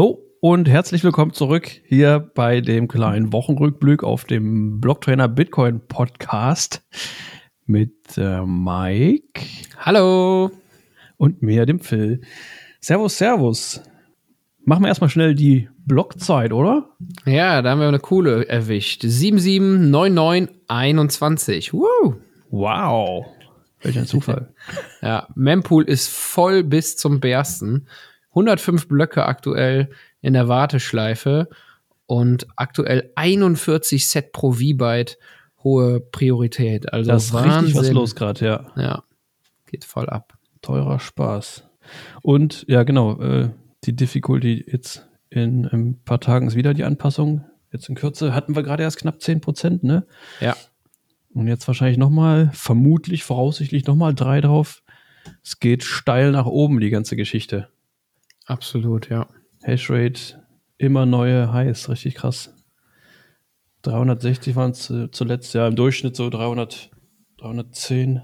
Hallo und herzlich willkommen zurück hier bei dem kleinen Wochenrückblick auf dem Blocktrainer Bitcoin Podcast mit äh, Mike. Hallo. Und mir, dem Phil. Servus, Servus. Machen wir erstmal schnell die Blockzeit, oder? Ja, da haben wir eine coole erwischt. 779921. Woo. Wow. Welch ein Zufall. ja, Mempool ist voll bis zum Bersten. 105 Blöcke aktuell in der Warteschleife und aktuell 41 Set pro V-Byte hohe Priorität. Also das ist Wahnsinn. richtig was los gerade, ja. Ja, geht voll ab. Teurer Spaß. Und ja, genau, äh, die Difficulty jetzt in, in ein paar Tagen ist wieder die Anpassung. Jetzt in Kürze hatten wir gerade erst knapp 10 Prozent, ne? Ja. Und jetzt wahrscheinlich nochmal, vermutlich, voraussichtlich nochmal drei drauf. Es geht steil nach oben, die ganze Geschichte. Absolut, ja. Hashrate, immer neue Highs, richtig krass. 360 waren es zuletzt, ja, im Durchschnitt so 300, 310,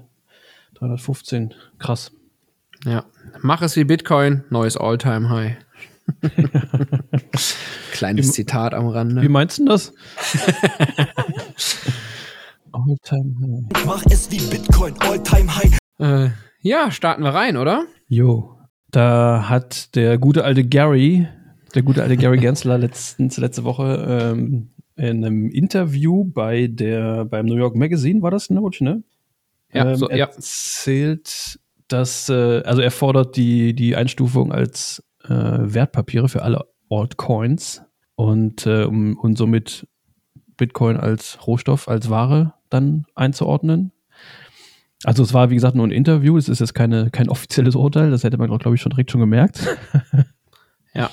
315, krass. Ja, mach es wie Bitcoin, neues All-Time-High. Kleines wie, Zitat am Rande. Wie meinst du das? All-Time High. Mach es wie Bitcoin, All-Time High. Äh, ja, starten wir rein, oder? Jo. Da hat der gute alte Gary, der gute alte Gary Gensler letztens, letzte Woche ähm, in einem Interview bei der, beim New York Magazine, war das, ne, ne? Ja, ähm, so, ja. erzählt, dass, äh, also er fordert die, die Einstufung als äh, Wertpapiere für alle Altcoins und, äh, um, und somit Bitcoin als Rohstoff, als Ware dann einzuordnen. Also es war, wie gesagt, nur ein Interview, es ist jetzt keine, kein offizielles Urteil, das hätte man, glaube ich, schon direkt schon gemerkt. ja,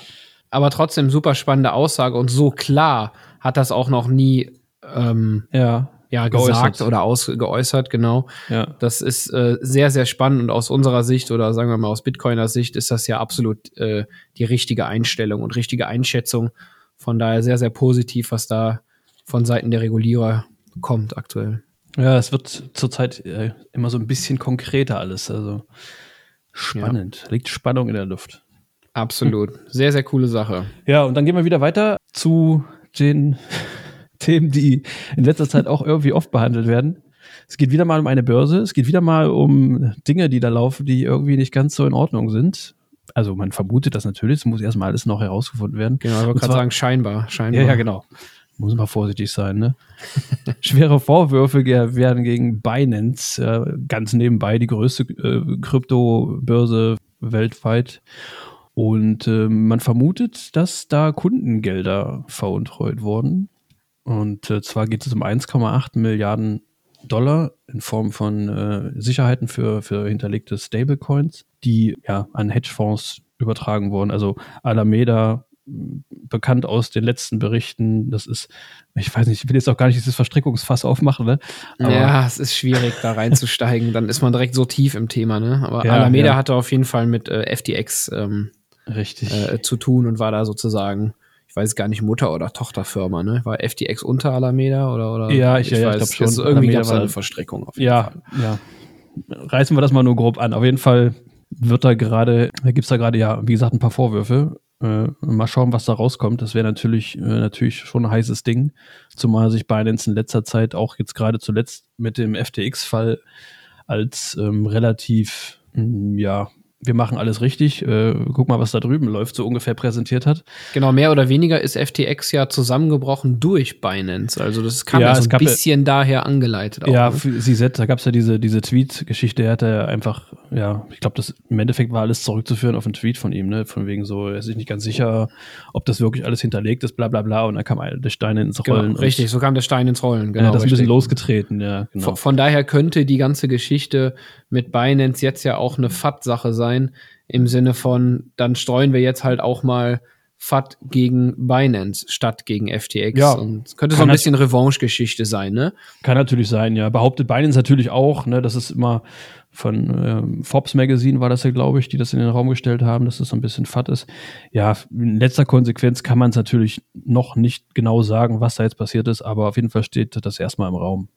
aber trotzdem super spannende Aussage und so klar hat das auch noch nie ähm, ja, ja, gesagt oder ausgeäußert, genau. Ja. Das ist äh, sehr, sehr spannend und aus unserer Sicht oder sagen wir mal aus Bitcoiner Sicht ist das ja absolut äh, die richtige Einstellung und richtige Einschätzung. Von daher sehr, sehr positiv, was da von Seiten der Regulierer kommt aktuell. Ja, es wird zurzeit äh, immer so ein bisschen konkreter alles. Also spannend. Ja. Liegt Spannung in der Luft. Absolut. Sehr, sehr coole Sache. Ja, und dann gehen wir wieder weiter zu den Themen, die in letzter Zeit auch irgendwie oft behandelt werden. Es geht wieder mal um eine Börse. Es geht wieder mal um Dinge, die da laufen, die irgendwie nicht ganz so in Ordnung sind. Also man vermutet das natürlich. Es muss erstmal alles noch herausgefunden werden. Genau, ich wollte gerade sagen, scheinbar, scheinbar. Ja, ja, genau muss man vorsichtig sein, ne? Schwere Vorwürfe werden gegen Binance, äh, ganz nebenbei die größte äh, Kryptobörse weltweit. Und äh, man vermutet, dass da Kundengelder veruntreut wurden. Und äh, zwar geht es um 1,8 Milliarden Dollar in Form von äh, Sicherheiten für, für hinterlegte Stablecoins, die ja an Hedgefonds übertragen wurden. Also Alameda bekannt aus den letzten Berichten. Das ist, ich weiß nicht, ich will jetzt auch gar nicht dieses Verstrickungsfass aufmachen, ne? Aber ja, es ist schwierig, da reinzusteigen. Dann ist man direkt so tief im Thema, ne? Aber ja, Alameda ja. hatte auf jeden Fall mit äh, FTX ähm, Richtig. Äh, zu tun und war da sozusagen, ich weiß gar nicht, Mutter- oder Tochterfirma, ne? War FTX unter Alameda oder? oder ja, ich, ich, ja, weiß, ich glaube schon. irgendwie gab es eine Verstrickung. Auf jeden ja, Fall. ja. Reißen wir das mal nur grob an. Auf jeden Fall wird da gerade, da gibt es da gerade ja, wie gesagt, ein paar Vorwürfe. Äh, mal schauen, was da rauskommt. Das wäre natürlich, äh, natürlich schon ein heißes Ding. Zumal sich Binance in letzter Zeit auch jetzt gerade zuletzt mit dem FTX-Fall als ähm, relativ, mh, mm, ja, wir machen alles richtig, äh, guck mal, was da drüben läuft, so ungefähr präsentiert hat. Genau, mehr oder weniger ist FTX ja zusammengebrochen durch Binance. Also das kam ja, ja so ein bisschen ja, daher angeleitet. Auch, ja, ne? CZ, da gab es ja diese, diese Tweet-Geschichte, er hatte ja einfach, ja, ich glaube, das im Endeffekt war alles zurückzuführen auf einen Tweet von ihm, ne? Von wegen so, er ist sich nicht ganz sicher, ob das wirklich alles hinterlegt ist, bla bla bla. Und dann kam der Stein ins genau, Rollen. Genau, richtig, so kam der Stein ins Rollen, genau. Ja, das ist ein bisschen losgetreten, ja. Genau. Von, von daher könnte die ganze Geschichte mit Binance jetzt ja auch eine FAT-Sache sein im Sinne von, dann streuen wir jetzt halt auch mal FAT gegen Binance statt gegen FTX. Ja, und könnte so ein bisschen Revanche-Geschichte sein, ne? Kann natürlich sein, ja. Behauptet Binance natürlich auch, ne? Das ist immer von ähm, Forbes Magazine war das ja, glaube ich, die das in den Raum gestellt haben, dass das so ein bisschen FAT ist. Ja, in letzter Konsequenz kann man es natürlich noch nicht genau sagen, was da jetzt passiert ist, aber auf jeden Fall steht das erstmal im Raum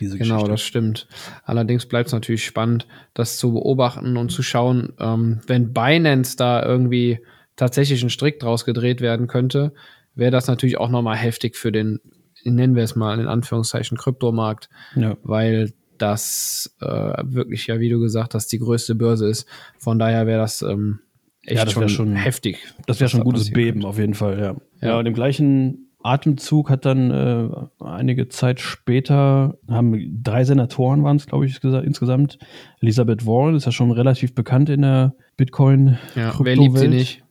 diese genau, Geschichte. das stimmt. Allerdings bleibt es natürlich spannend, das zu beobachten und zu schauen, ähm, wenn Binance da irgendwie tatsächlich ein Strick draus gedreht werden könnte, wäre das natürlich auch nochmal heftig für den, nennen wir es mal in Anführungszeichen, Kryptomarkt, Ja. weil das äh, wirklich, ja, wie du gesagt hast, die größte Börse ist. Von daher wäre das ähm, echt Ja, das wär schon- heftig. Das wäre schon ein gutes Beben auf jeden Fall, ja. Ja, Ja. und im gleichen Atemzug hat dann äh, einige Zeit später, haben drei Senatoren waren es, glaube ich, gesa- insgesamt. Elizabeth Warren ist ja schon relativ bekannt in der Bitcoin. Ja, wer liebt sie nicht?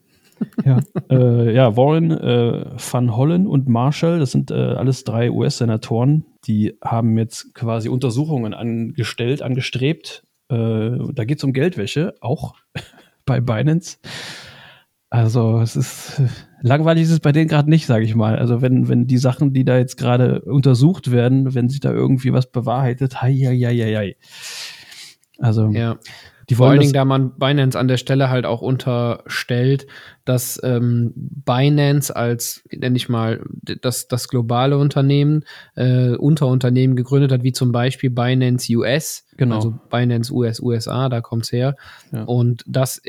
Ja, äh, ja Warren, äh, Van Hollen und Marshall, das sind äh, alles drei US-Senatoren, die haben jetzt quasi Untersuchungen angestellt, angestrebt. Äh, da geht es um Geldwäsche, auch bei Binance. Also es ist langweilig ist es bei denen gerade nicht, sage ich mal. Also wenn, wenn die Sachen, die da jetzt gerade untersucht werden, wenn sich da irgendwie was bewahrheitet, hei, hei, hei, hei, hei. Also Ja. Die Vor allen Dingen, da man Binance an der Stelle halt auch unterstellt, dass ähm, Binance als, nenne ich mal, das, das globale Unternehmen, äh, Unterunternehmen gegründet hat, wie zum Beispiel Binance US, Genau. also Binance US, USA, da kommt's her. Ja. Und das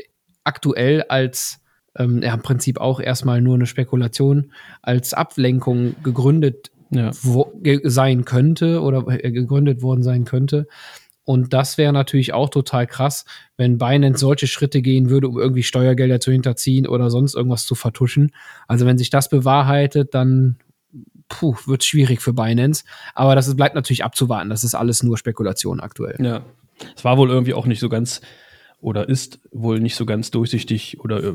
aktuell als ähm, ja, im Prinzip auch erstmal nur eine Spekulation, als Ablenkung gegründet ja. wo, ge sein könnte oder äh, gegründet worden sein könnte. Und das wäre natürlich auch total krass, wenn Binance solche Schritte gehen würde, um irgendwie Steuergelder zu hinterziehen oder sonst irgendwas zu vertuschen. Also wenn sich das bewahrheitet, dann puh, wird schwierig für Binance. Aber das ist, bleibt natürlich abzuwarten. Das ist alles nur Spekulation aktuell. Ja. Es war wohl irgendwie auch nicht so ganz oder ist wohl nicht so ganz durchsichtig oder äh,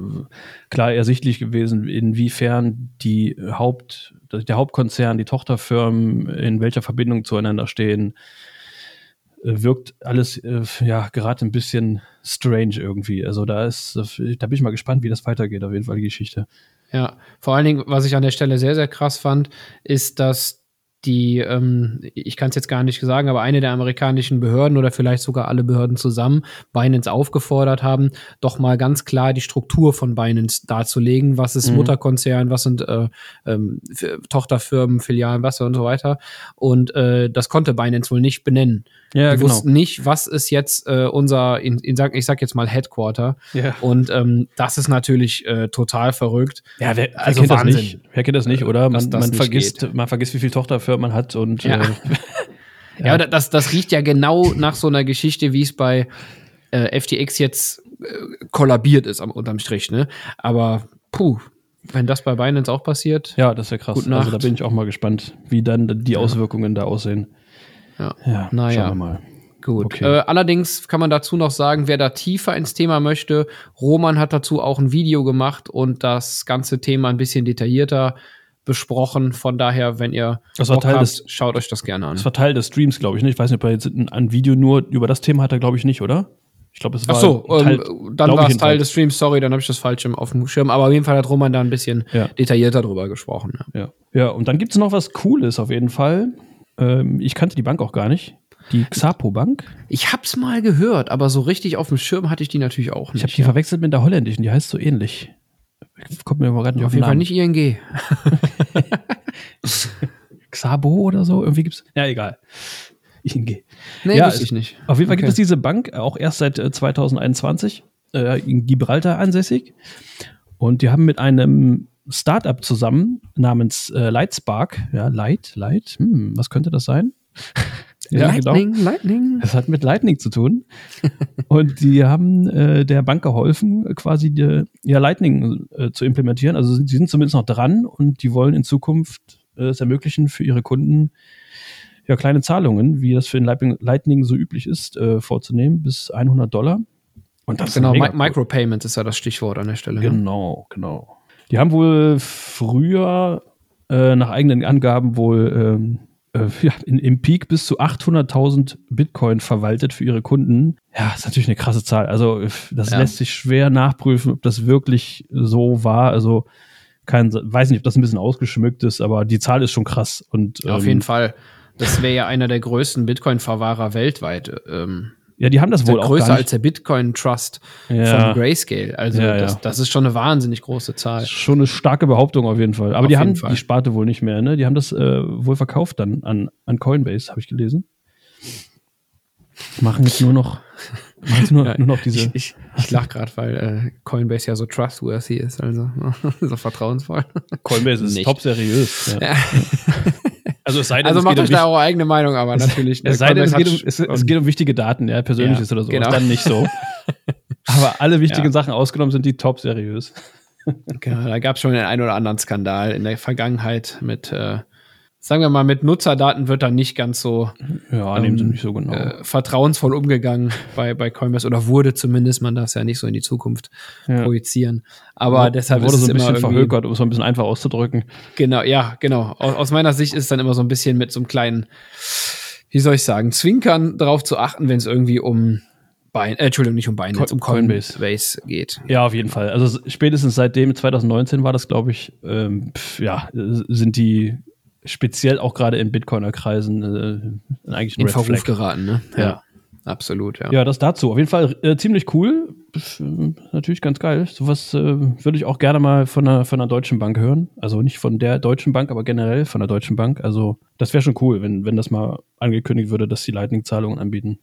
klar ersichtlich gewesen, inwiefern die Haupt, der Hauptkonzern, die Tochterfirmen in welcher Verbindung zueinander stehen. Äh, Wirkt alles äh, ja gerade ein bisschen strange irgendwie. Also da ist, äh, da bin ich mal gespannt, wie das weitergeht, auf jeden Fall die Geschichte. Ja, vor allen Dingen, was ich an der Stelle sehr, sehr krass fand, ist, dass die, ähm, ich kann es jetzt gar nicht sagen, aber eine der amerikanischen Behörden oder vielleicht sogar alle Behörden zusammen Binance aufgefordert haben, doch mal ganz klar die Struktur von Binance darzulegen. Was ist Mhm. Mutterkonzern, was sind äh, ähm, Tochterfirmen, Filialen, was und so weiter. Und äh, das konnte Binance wohl nicht benennen. Ja, die wussten nicht, was ist jetzt äh, unser, in, in, sag, ich sag jetzt mal Headquarter. Ja, Und ähm, das ist natürlich äh, total verrückt. ja wer, wer Also kennt das Wahnsinn. nicht? Wer kennt das nicht, oder? Man, das man vergisst, man vergisst, wie viel Tochterfirmen man hat und Ja. äh, Ja, aber das, das riecht ja genau nach so einer Geschichte, wie es bei äh, FTX jetzt äh, kollabiert ist am, unterm Strich, ne? Aber puh, wenn das bei Binance auch passiert, Ja, das wäre krass. Gute Also da Nacht. bin ich auch mal gespannt, wie dann die Auswirkungen da aussehen. Ja. ja Naja. schauen wir mal. gut. Okay. Äh, allerdings kann man dazu noch sagen, wer da tiefer ins Thema möchte, Roman hat dazu auch ein Video gemacht und das ganze Thema ein bisschen detaillierter besprochen. Von daher, wenn ihr Das Bock habt, des- schaut euch das gerne an. Das war Teil des Streams, glaube ich. Ne? Ich weiß nicht, ob er jetzt ein, ein Video nur über das Thema hat er, glaube ich, nicht, oder? Ich glaube, es war Ach so, Teil, ähm, dann war ich es Teil jedenfalls. des Streams, sorry, dann habe ich das falsch im, auf dem Schirm. Aber auf jeden Fall hat Roman da ein bisschen Ja. detaillierter drüber gesprochen. Ja. Ja. ja, und dann gibt es noch was Cooles auf jeden Fall. Ähm, ich kannte die Bank auch gar nicht. Die Xapo Bank. Ich hab's mal gehört, aber so richtig auf dem Schirm hatte ich die natürlich auch Ich nicht. habe die verwechselt mit der holländischen, die heißt so ähnlich. Kommt mir aber gerade nicht auf den jeden Fall nicht ING. Xabo oder so. Irgendwie gibt's. Ja, egal. ING. Nee, Ja, wusste ich nicht. Auf jeden Fall gibt Okay. es diese Bank äh, auch erst seit äh, 2021 äh, in Gibraltar ansässig. Und die haben mit einem Startup zusammen namens äh, Lightspark, ja, Light, Light, hm, was könnte das sein? ja, genau. Lightning, Lightning. Das hat mit Lightning zu tun. Und die haben äh, der Bank geholfen, quasi die, ja, Lightning äh, zu implementieren. Also sie sind zumindest noch dran und die wollen in Zukunft äh, es ermöglichen, für ihre Kunden ja, kleine Zahlungen, wie das für den Lightning, Lightning so üblich ist, äh, vorzunehmen, bis 100 Dollar. Und das ist Genau, mega Mi Micropayments ist ja das Stichwort an der Stelle. ne? Genau, genau. Die haben wohl früher äh, nach eigenen Angaben wohl ähm, äh, ja, in, im Peak bis zu 800.000 Bitcoin verwaltet für ihre Kunden. Ja, ist natürlich eine krasse Zahl. Also das Ja. lässt sich schwer nachprüfen, ob das wirklich so war. Also kein, weiß nicht, ob das ein bisschen ausgeschmückt ist, aber die Zahl ist schon krass. Und, Auf ähm, jeden Fall. Das wäre ja einer der größten Bitcoin-Verwahrer weltweit. Ähm, Ja, die haben das der wohl auch größer als der Bitcoin-Trust Ja. von Grayscale. Also Ja, ja. Das, das ist schon eine wahnsinnig große Zahl. Schon eine starke Behauptung auf jeden Fall. Aber Auf die haben Fall. die Sparte wohl nicht mehr, ne? Die haben das äh, wohl verkauft dann an, an Coinbase, habe ich gelesen. Machen jetzt nur noch, machen jetzt nur, Ja, nur noch diese. Ich, ich, ich lach gerade, weil äh, Coinbase ja so trustworthy ist, also so vertrauensvoll. Coinbase ist Nicht. top seriös. Ja. Also es sei denn, Also es macht euch um da eure eigene Meinung, aber natürlich. Es sei denn, es geht, um, es, es geht um wichtige Daten, ja, persönliches Ja, oder so. genau. Dann nicht so. Aber alle wichtigen Ja. Sachen ausgenommen sind die top seriös. Genau, da gab es schon den einen oder anderen Skandal in der Vergangenheit mit, äh, sagen wir mal, mit Nutzerdaten wird da nicht ganz so Ja, nehmen sie Ähm, nicht so genau. äh, vertrauensvoll umgegangen bei, bei Coinbase oder wurde zumindest, man darf es ja nicht so in die Zukunft Ja. projizieren. Aber deshalb wurde ist so es ein bisschen verhökert, um es mal ein bisschen einfach auszudrücken. Genau, ja, genau. Aus, aus meiner Sicht ist es dann immer so ein bisschen mit so einem kleinen, wie soll ich sagen, Zwinkern darauf zu achten, wenn es irgendwie um Bein, äh, Entschuldigung, nicht um Binance, Co- um Coinbase. Coinbase geht. Ja, auf jeden Fall. Also spätestens seitdem 2019 war das, glaube ich, ähm, pf, ja, sind die speziell auch gerade in Bitcoiner-Kreisen äh, eigentlich ein In Verruf geraten, ne? Ja. Absolut, ja. Ja, das dazu. Auf jeden Fall äh, ziemlich cool. Äh, natürlich ganz geil. Sowas äh, würde ich auch gerne mal von einer, von einer deutschen Bank hören. Also nicht von der deutschen Bank, aber generell von der deutschen Bank. Also das wäre schon cool, wenn, wenn das mal angekündigt würde, dass die Lightning-Zahlungen anbieten.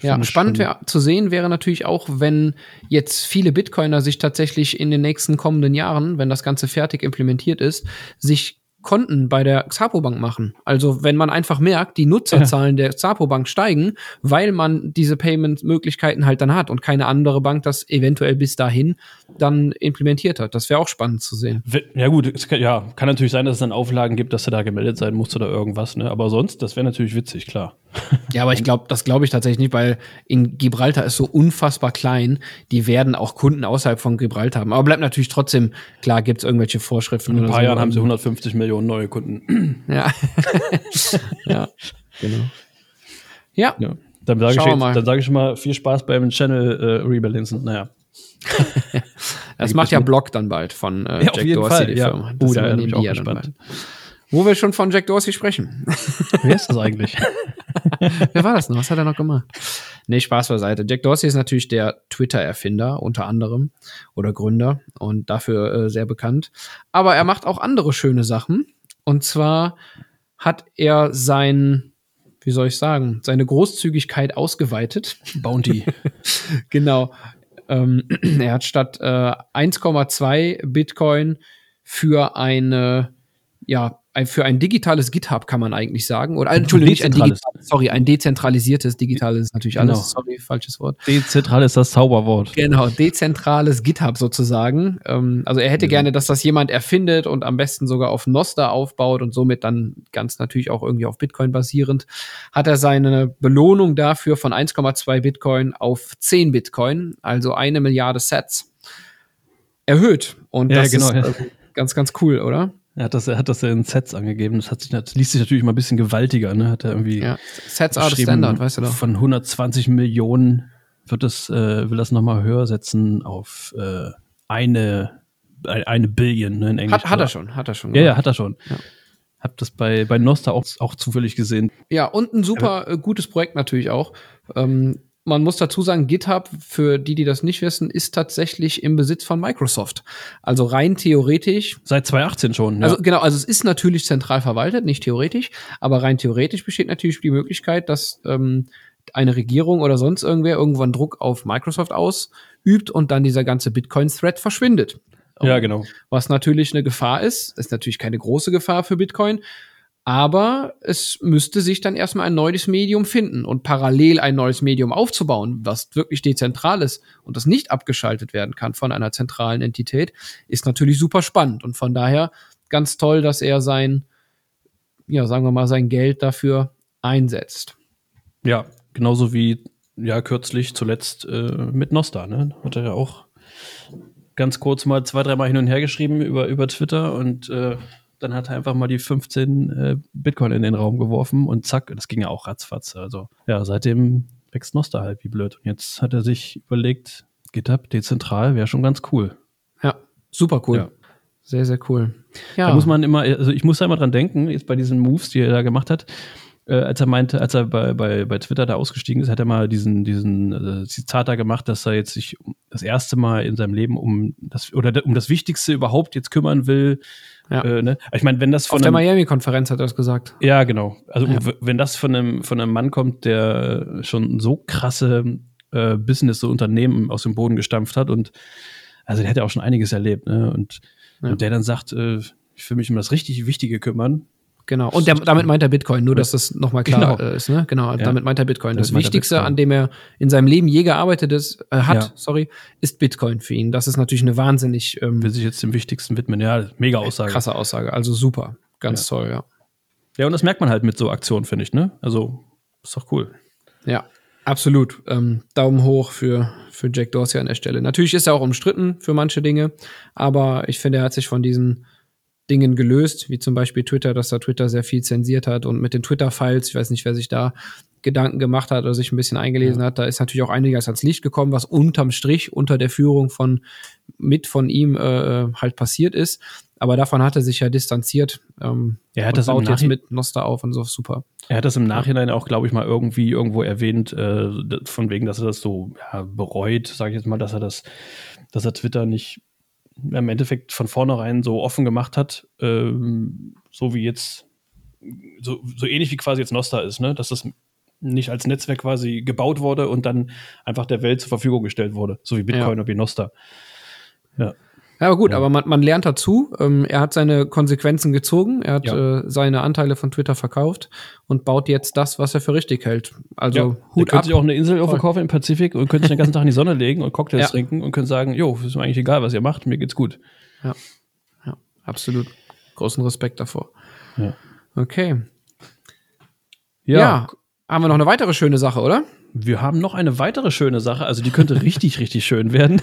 Ja, spannend wär, zu sehen wäre natürlich auch, wenn jetzt viele Bitcoiner sich tatsächlich in den nächsten kommenden Jahren, wenn das Ganze fertig implementiert ist, sich Konten bei der Xapo Bank machen. Also wenn man einfach merkt, die Nutzerzahlen der Xapo Bank steigen, weil man diese Payment-Möglichkeiten halt dann hat und keine andere Bank das eventuell bis dahin dann implementiert hat. Das wäre auch spannend zu sehen. Ja gut, es kann, ja, kann natürlich sein, dass es dann Auflagen gibt, dass du da gemeldet sein musst oder irgendwas, ne? Aber sonst, das wäre natürlich witzig, klar. Ja, aber ich glaube, das glaube ich tatsächlich nicht, weil in Gibraltar ist so unfassbar klein. Die werden auch Kunden außerhalb von Gibraltar haben. Aber bleibt natürlich trotzdem, klar, gibt es irgendwelche Vorschriften. In ein paar so. Jahren haben sie 150 Millionen neue Kunden. Ja. ja, genau. Ja, Ja. Dann sage ich, mal. dann sag ich schon mal viel Spaß beim Channel äh, Rebalancen. Naja. das macht ja Block dann bald von äh, Ja, auf Jack jeden Dorsey, Fall, die ja. Firma. Oh, da übernehmen bin ich auch gespannt. Wo wir schon von Jack Dorsey sprechen. Wer ist das eigentlich? Wer war das noch? Was hat er noch gemacht? Nee, Spaß beiseite. Jack Dorsey ist natürlich der Twitter-Erfinder unter anderem oder Gründer und dafür äh, sehr bekannt. Aber er macht auch andere schöne Sachen. Und zwar hat er sein, wie soll ich sagen, seine Großzügigkeit ausgeweitet. Bounty. Genau. Ähm, er hat statt äh, 1,2 Bitcoin für eine, ja, ein, für ein digitales GitHub kann man eigentlich sagen. Oder äh, Entschuldigung, nicht ein digitales, sorry, ein dezentralisiertes digitales ist natürlich Genau. alles. Sorry, falsches Wort. Dezentral ist das Zauberwort. Genau, dezentrales GitHub sozusagen. Ähm, also er hätte gerne, dass das jemand erfindet und am besten sogar auf Nostr aufbaut und somit dann ganz natürlich auch irgendwie auf Bitcoin basierend. Hat er seine Belohnung dafür von 1,2 Bitcoin auf 10 Bitcoin, also eine Milliarde Sets, erhöht. Und Ja, das genau, ist ja. äh, ganz, ganz cool, oder? Er hat das, er hat das ja in Sets angegeben. Das, hat sich, das liest sich natürlich mal ein bisschen gewaltiger, ne? Hat er irgendwie Ja. Sets are standard, weißt du doch. Von 120 Millionen wird das, äh, will das nochmal höher setzen auf äh, eine, eine, Billion, ne, in Englisch. Hat, hat er schon, hat er schon. Ja, ja, hat er schon. Ja. Hab das bei, bei Nostra auch, auch zufällig gesehen. Ja, und ein super äh, gutes Projekt natürlich auch. Ähm, man muss dazu sagen, GitHub, für die, die das nicht wissen, ist tatsächlich im Besitz von Microsoft. Also rein theoretisch, Seit 2018 schon. also ja. genau, also es ist natürlich zentral verwaltet, nicht theoretisch, aber rein theoretisch besteht natürlich die Möglichkeit, dass ähm, eine Regierung oder sonst irgendwer irgendwann Druck auf Microsoft ausübt und dann dieser ganze Bitcoin-Thread verschwindet. ja, genau. Was natürlich eine Gefahr ist. Ist natürlich keine große Gefahr für Bitcoin. Aber es müsste sich dann erstmal ein neues Medium finden und parallel ein neues Medium aufzubauen, was wirklich dezentral ist und das nicht abgeschaltet werden kann von einer zentralen Entität, ist natürlich super spannend. Und von daher ganz toll, dass er sein, ja, sagen wir mal, sein Geld dafür einsetzt. Ja, genauso wie ja kürzlich zuletzt äh, mit Nostra, ne? Hat er ja auch ganz kurz mal zwei, dreimal hin und her geschrieben über, über Twitter und äh, dann hat er einfach mal die 15 äh, Bitcoin in den Raum geworfen und zack, das ging ja auch ratzfatz. Also ja, seitdem wächst Nostra halt wie blöd. Und jetzt hat er sich überlegt, GitHub dezentral wäre schon ganz cool. Ja, super cool. Ja. Sehr, sehr cool. Ja, Da muss man immer, also ich muss da immer dran denken, jetzt bei diesen Moves, die er da gemacht hat. Äh, als er meinte, als er bei, bei, bei Twitter da ausgestiegen ist, hat er mal diesen, diesen äh, Zitat da gemacht, dass er jetzt sich das erste Mal in seinem Leben um das oder um das Wichtigste überhaupt jetzt kümmern will. Ja. Äh, ne? Ich meine, wenn das von Auf der einem, Miami-Konferenz hat er das gesagt. ja genau, also Ja. wenn das von einem von einem Mann kommt, der schon so krasse äh, Business, so Unternehmen aus dem Boden gestampft hat und also der hat ja auch schon einiges erlebt, ne? Und, Ja. und der dann sagt, äh, ich will mich um das richtig Wichtige kümmern. Genau. Und der, damit meint er Bitcoin, nur dass das nochmal klar Genau. äh, ist. Ne? Genau, damit meint er Bitcoin. Damit Das Wichtigste, an dem er in seinem Leben je gearbeitet ist, äh, hat, Ja. sorry, ist Bitcoin für ihn. Das ist natürlich eine wahnsinnig ähm, Will sich jetzt dem Wichtigsten widmen. Ja, mega Aussage. krasse Aussage. Also super. Ganz toll, ja. Ja, und das merkt man halt mit so Aktionen, finde ich, ne? Also, ist doch cool. Ja, absolut. Ähm, Daumen hoch für, für Jack Dorsey an der Stelle. Natürlich ist er auch umstritten für manche Dinge, aber ich finde, er hat sich von diesen Dingen gelöst, wie zum Beispiel Twitter, dass da Twitter sehr viel zensiert hat und mit den Twitter-Files, ich weiß nicht, wer sich da Gedanken gemacht hat oder sich ein bisschen eingelesen hat, da ist natürlich auch einiges ans Licht gekommen, was unterm Strich unter der Führung von mit von ihm äh, halt passiert ist. Aber davon hat er sich ja distanziert. Ähm, Er hat das im baut jetzt mit Noster auf und so super. Er hat das im Nachhinein auch, glaube ich, mal irgendwie irgendwo erwähnt, äh, von wegen, dass er das so ja, bereut, sage ich jetzt mal, dass er das, dass er Twitter nicht im Endeffekt von vornherein so offen gemacht hat, ähm, so wie jetzt, so, so ähnlich wie quasi jetzt Nostra ist, ne? Dass das nicht als Netzwerk quasi gebaut wurde und dann einfach der Welt zur Verfügung gestellt wurde, so wie Bitcoin Ja. oder wie Nostra. Ja. Ja, aber gut, aber man, man lernt dazu. Ähm, er hat seine Konsequenzen gezogen. Er hat Ja. äh, seine Anteile von Twitter verkauft und baut jetzt das, was er für richtig hält. Also ja. Hut ab. könnte sich auch eine Insel Voll. verkaufen im Pazifik und könnte sich den ganzen Tag in die Sonne legen und Cocktails Ja. trinken und könnte sagen, jo, ist mir eigentlich egal, was ihr macht, mir geht's gut. Ja, absolut. Großen Respekt davor. Ja. Okay. Ja. Haben wir noch eine weitere schöne Sache, oder? Wir haben noch eine weitere schöne Sache, also die könnte richtig, richtig schön werden.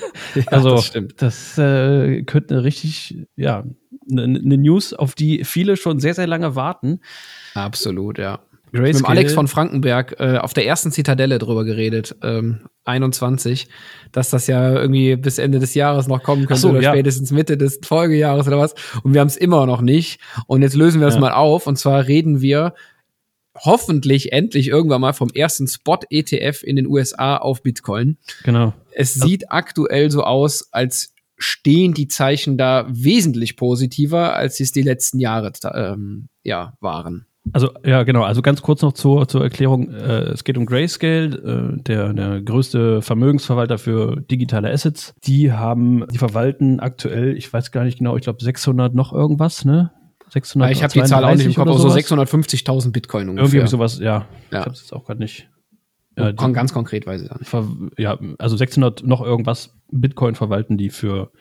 also das stimmt. das äh, könnte eine richtig, ja, eine eine News, auf die viele schon sehr, sehr lange warten. Absolut, ja. Grayscale, Mit Alex von Frankenberg äh, auf der ersten Zitadelle drüber geredet, ähm, 21, dass das ja irgendwie bis Ende des Jahres noch kommen könnte so, oder ja. spätestens Mitte des Folgejahres oder was. Und wir haben es immer noch nicht. Und jetzt lösen wir das Ja. mal auf. Und zwar reden wir hoffentlich endlich irgendwann mal vom ersten Spot-ETF in den USA auf Bitcoin. genau. Es sieht aktuell so aus, als stehen die Zeichen da wesentlich positiver, als sie es die letzten Jahre ähm, ja, waren. Also, ja, genau. Also ganz kurz noch zur, zur Erklärung. Äh, es geht um Grayscale, äh, der, der größte Vermögensverwalter für digitale Assets. Die haben, die verwalten aktuell, ich weiß gar nicht genau, ich glaube 600 noch irgendwas, ne? 600 ich habe die Zahl auch nicht im Kopf, aber so sowas. 650.000 Bitcoin Irgendwie ungefähr. ich sowas, ja. Ja. Ich habe es jetzt auch gerade nicht. Ja, die, ganz konkret weiß ich nicht. ver, ja, also 600 noch irgendwas Bitcoin verwalten die für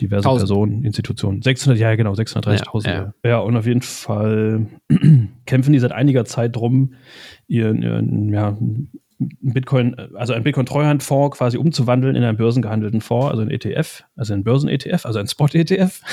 diverse 1000. Personen, Institutionen. 600, ja genau, 630.000. Ja, Ja, ja. ja. und auf jeden Fall kämpfen die seit einiger Zeit drum, ihren, ihren ja, Bitcoin, also einen Bitcoin-Treuhandfonds quasi umzuwandeln in einen börsengehandelten Fonds, also ein ETF, also ein Börsen-ETF, also ein Spot-ETF.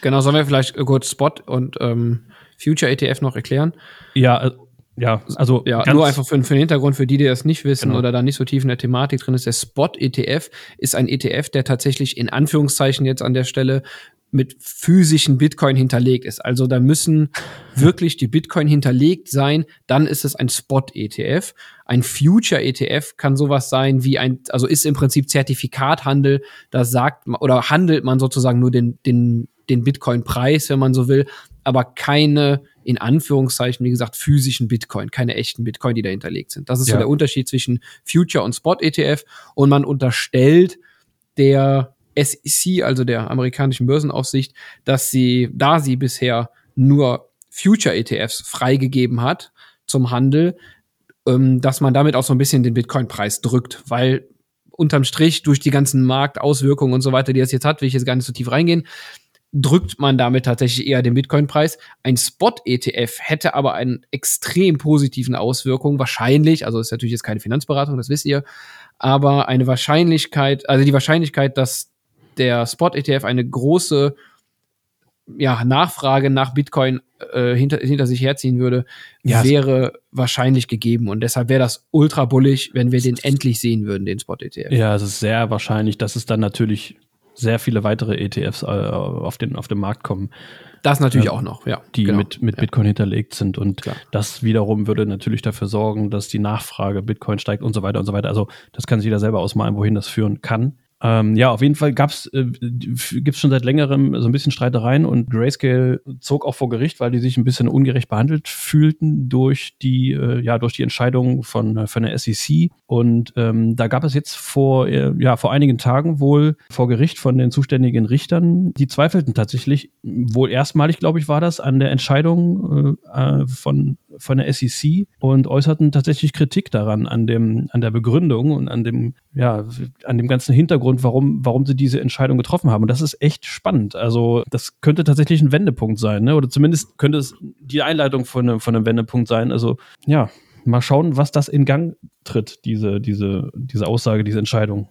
Genau, sollen wir vielleicht kurz Spot und ähm, Future ETF noch erklären? Ja, äh, ja, also Ja, nur einfach für, für den Hintergrund, für die, die das nicht wissen Genau. oder da nicht so tief in der Thematik drin ist. Der Spot-ETF ist ein ETF, der tatsächlich in Anführungszeichen jetzt an der Stelle mit physischen Bitcoin hinterlegt ist. Also da müssen wirklich die Bitcoin hinterlegt sein, dann ist es ein Spot-ETF. Ein Future-ETF kann sowas sein wie ein, also ist im Prinzip Zertifikathandel, da sagt man, oder handelt man sozusagen nur den, den, den Bitcoin-Preis, wenn man so will, aber keine, in Anführungszeichen, wie gesagt, physischen Bitcoin, keine echten Bitcoin, die da hinterlegt sind. Das ist so Ja. der Unterschied zwischen Future und Spot-ETF und man unterstellt der SEC, also der amerikanischen Börsenaufsicht, dass sie, da sie bisher nur Future-ETFs freigegeben hat zum Handel, ähm, dass man damit auch so ein bisschen den Bitcoin-Preis drückt, weil unterm Strich durch die ganzen Marktauswirkungen und so weiter, die das jetzt hat, will ich jetzt gar nicht so tief reingehen, drückt man damit tatsächlich eher den Bitcoin-Preis. Ein Spot-ETF hätte aber einen extrem positiven Auswirkungen, wahrscheinlich, also ist natürlich jetzt keine Finanzberatung, das wisst ihr, aber eine Wahrscheinlichkeit, also die Wahrscheinlichkeit, dass der Spot-ETF eine große ja, Nachfrage nach Bitcoin äh, hinter, hinter sich herziehen würde, Ja, wäre wahrscheinlich gegeben. Und deshalb wäre das ultra bullig, wenn wir den endlich sehen würden, den Spot-ETF. Ja, es ist sehr wahrscheinlich, dass es dann natürlich sehr viele weitere ETFs äh, auf, den, auf den Markt kommen. Das natürlich Ja. auch noch, ja. die genau. mit, mit ja. Bitcoin hinterlegt sind. Und Klar. das wiederum würde natürlich dafür sorgen, dass die Nachfrage Bitcoin steigt und so weiter und so weiter. Also das kann sich jeder selber ausmalen, wohin das führen kann. Ähm, ja, auf jeden Fall gab's, äh, gibt es schon seit längerem so ein bisschen Streitereien und Grayscale zog auch vor Gericht, weil die sich ein bisschen ungerecht behandelt fühlten durch die, äh, ja, durch die Entscheidung von, äh, von der SEC. Und ähm, da gab es jetzt vor, äh, ja, vor einigen Tagen wohl vor Gericht von den zuständigen Richtern, die zweifelten tatsächlich, wohl erstmalig, glaube ich, war das, an der Entscheidung äh, äh, von, von der SEC und äußerten tatsächlich Kritik daran, an dem, an der Begründung und an dem, ja, an dem ganzen Hintergrund, warum, warum sie diese Entscheidung getroffen haben. Und das ist echt spannend. Also, das könnte tatsächlich ein Wendepunkt sein, ne? Oder zumindest könnte es die Einleitung von einem, von einem Wendepunkt sein. Also, ja, mal schauen, was das in Gang tritt, diese, diese, diese Aussage, diese Entscheidung.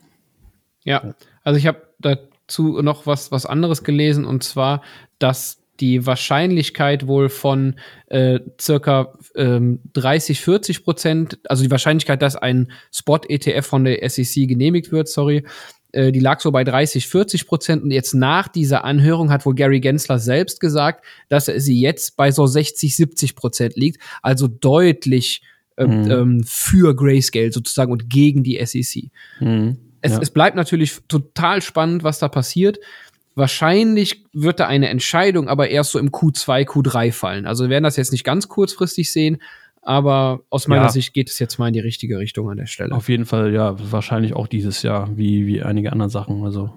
Ja, also ich habe dazu noch was, was anderes gelesen und zwar, dass die Wahrscheinlichkeit wohl von äh, circa ähm, 30, 40 Prozent, also die Wahrscheinlichkeit, dass ein Spot-ETF von der SEC genehmigt wird, sorry, äh, die lag so bei 30, 40 Prozent und jetzt nach dieser Anhörung hat wohl Gary Gensler selbst gesagt, dass sie jetzt bei so 60, 70 Prozent liegt, also deutlich ähm, Mhm. ähm, für Grayscale sozusagen und gegen die SEC. Es, Ja. es bleibt natürlich total spannend, was da passiert. Wahrscheinlich wird da eine Entscheidung aber erst so im Q2, Q3 fallen. Also wir werden das jetzt nicht ganz kurzfristig sehen, aber aus meiner Ja. Sicht geht es jetzt mal in die richtige Richtung an der Stelle. Auf jeden Fall, ja, wahrscheinlich auch dieses Jahr, wie, wie einige andere Sachen. Also,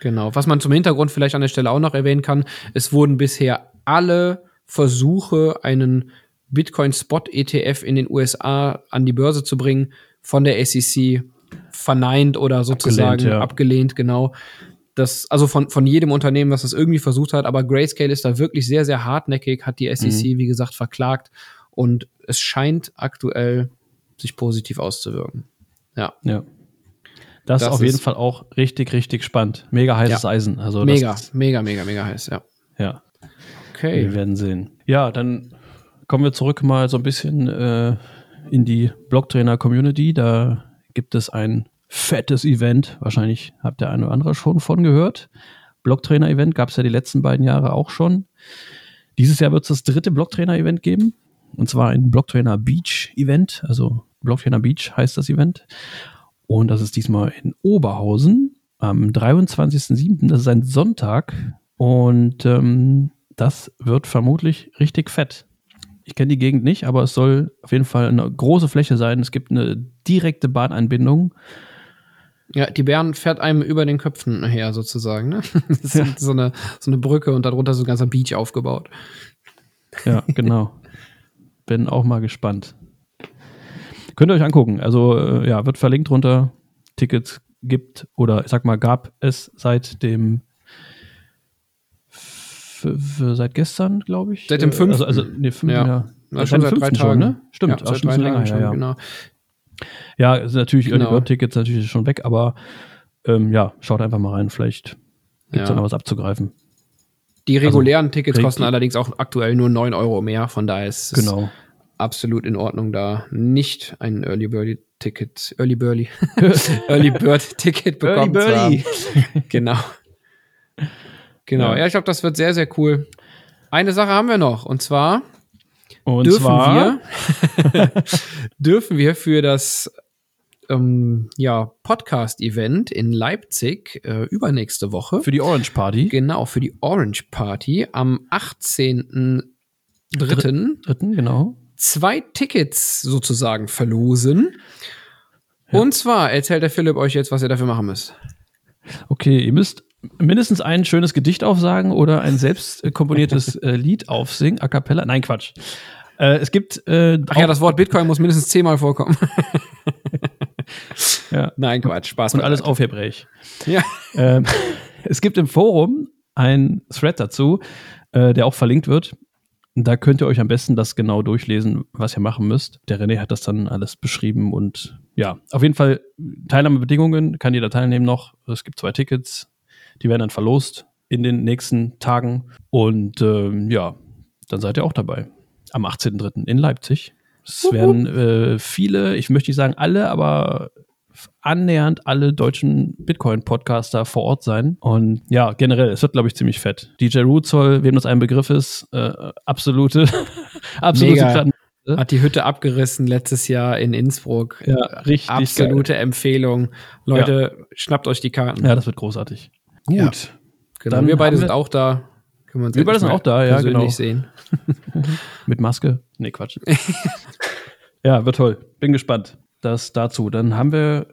Genau. Was man zum Hintergrund vielleicht an der Stelle auch noch erwähnen kann, es wurden bisher alle Versuche, einen Bitcoin-Spot-ETF in den USA an die Börse zu bringen, von der SEC verneint oder sozusagen Abgelehnt, abgelehnt, ja. genau. Das, also von, von jedem Unternehmen, was das irgendwie versucht hat, aber Grayscale ist da wirklich sehr, sehr hartnäckig, hat die SEC, wie gesagt, verklagt und es scheint aktuell sich positiv auszuwirken. Ja, ja. Das, Das ist auf jeden Fall auch richtig, richtig spannend. Mega heißes Ja. Eisen. Also mega, mega, mega, mega heiß, ja. ja, Okay. wir werden sehen. Ja, dann kommen wir zurück mal so ein bisschen äh, in die Blocktrainer-Community. Da gibt es ein fettes Event. Wahrscheinlich habt der eine oder andere schon von gehört. Blocktrainer-Event gab es ja die letzten beiden Jahre auch schon. Dieses Jahr wird es das dritte Blocktrainer-Event geben. Und zwar ein Blocktrainer Beach Event. Also Blocktrainer Beach heißt das Event. Und das ist diesmal in Oberhausen am 23.07. Das ist ein Sonntag. Und ähm, das wird vermutlich richtig fett. Ich kenne die Gegend nicht, aber es soll auf jeden Fall eine große Fläche sein. Es gibt eine direkte Bahnanbindung. Ja, die Bären fährt einem über den Köpfen her sozusagen. Ne? Das ist Ja. so, eine, so eine Brücke und darunter so ein ganzer Beach aufgebaut. Ja, genau. Bin auch mal gespannt. Könnt ihr euch angucken. Also, äh, ja, wird verlinkt drunter. Tickets gibt oder ich sag mal, gab es seit dem f- seit gestern, glaube ich. Seit dem Äh, fünften. Also, also nee, fünf, Ja. ja. Ja, schon seit drei Tagen. ne? Stimmt, ja, schon ein bisschen länger ja. genau. Ja, ist natürlich Genau. Early Bird Tickets natürlich schon weg, aber ähm, ja, schaut einfach mal rein. Vielleicht gibt es Ja. da noch was abzugreifen. Die regulären Tickets richtig- kosten allerdings auch aktuell nur 9 Euro mehr. Von daher ist es Genau. absolut in Ordnung, da nicht ein Early Bird Ticket, Early Burly, Early Bird Ticket bekommen zu haben. Genau. Genau. Ja. Ja, ich glaube, das wird sehr, sehr cool. Eine Sache haben wir noch und zwar Und dürfen zwar, wir dürfen wir für das ähm, ja, Podcast-Event in Leipzig äh, übernächste Woche für die Orange Party, genau für die Orange Party am 18.03. dritten, genau. zwei Tickets sozusagen verlosen. Und zwar erzählt der Philipp euch jetzt, was ihr dafür machen müsst. Okay, ihr müsst mindestens ein schönes Gedicht aufsagen oder ein selbst komponiertes äh, Lied aufsingen, a cappella. Nein, Quatsch. Äh, es gibt äh, Ach ja, das Wort Bitcoin muss mindestens zehnmal vorkommen. ja, Nein, Quatsch, Spaß. und alles beiseite. auf Hebräisch. Ja. Ähm, es gibt im Forum ein Thread dazu, äh, der auch verlinkt wird. Da könnt ihr euch am besten das genau durchlesen, was ihr machen müsst. Der René hat das dann alles beschrieben und ja, auf jeden Fall Teilnahmebedingungen, kann jeder teilnehmen noch. Es gibt zwei Tickets, die werden dann verlost in den nächsten Tagen und ähm, ja, dann seid ihr auch dabei. Am 18.03. in Leipzig. Es werden äh, viele, ich möchte nicht sagen alle, aber annähernd alle deutschen Bitcoin-Podcaster vor Ort sein. Und ja, generell, es wird, glaube ich, ziemlich fett. DJ Rootzoll, wem das ein Begriff ist, äh, absolute, absolute Mega. Hat die Hütte abgerissen letztes Jahr in Innsbruck. Ja, richtig Absolute Empfehlung. Leute, schnappt euch die Karten. Ja, das wird großartig. Gut. Ja. Genau. Dann wir beide sind wir- auch da. Können uns Wir beide sind auch da, ja, genau. sehen. Mit Maske? Nee, Quatsch. ja, wird toll. Bin gespannt. Das dazu. Dann haben wir,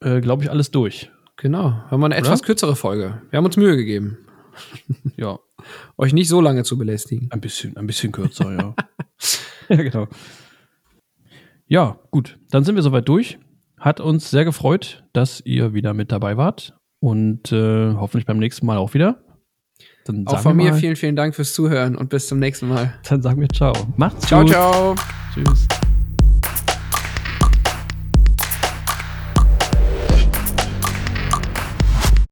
äh, glaube ich, alles durch. Genau. Haben wir eine etwas kürzere Folge. Wir haben uns Mühe gegeben, Ja, euch nicht so lange zu belästigen. ein bisschen, ein bisschen kürzer, ja. ja, genau. Ja, gut. Dann sind wir soweit durch. Hat uns sehr gefreut, dass ihr wieder mit dabei wart. Und äh, hoffentlich beim nächsten Mal auch wieder. Dann Auch von mir mal, vielen, vielen Dank fürs Zuhören und bis zum nächsten Mal. Dann sagen wir ciao. Macht's Ciao, gut. ciao. Tschüss.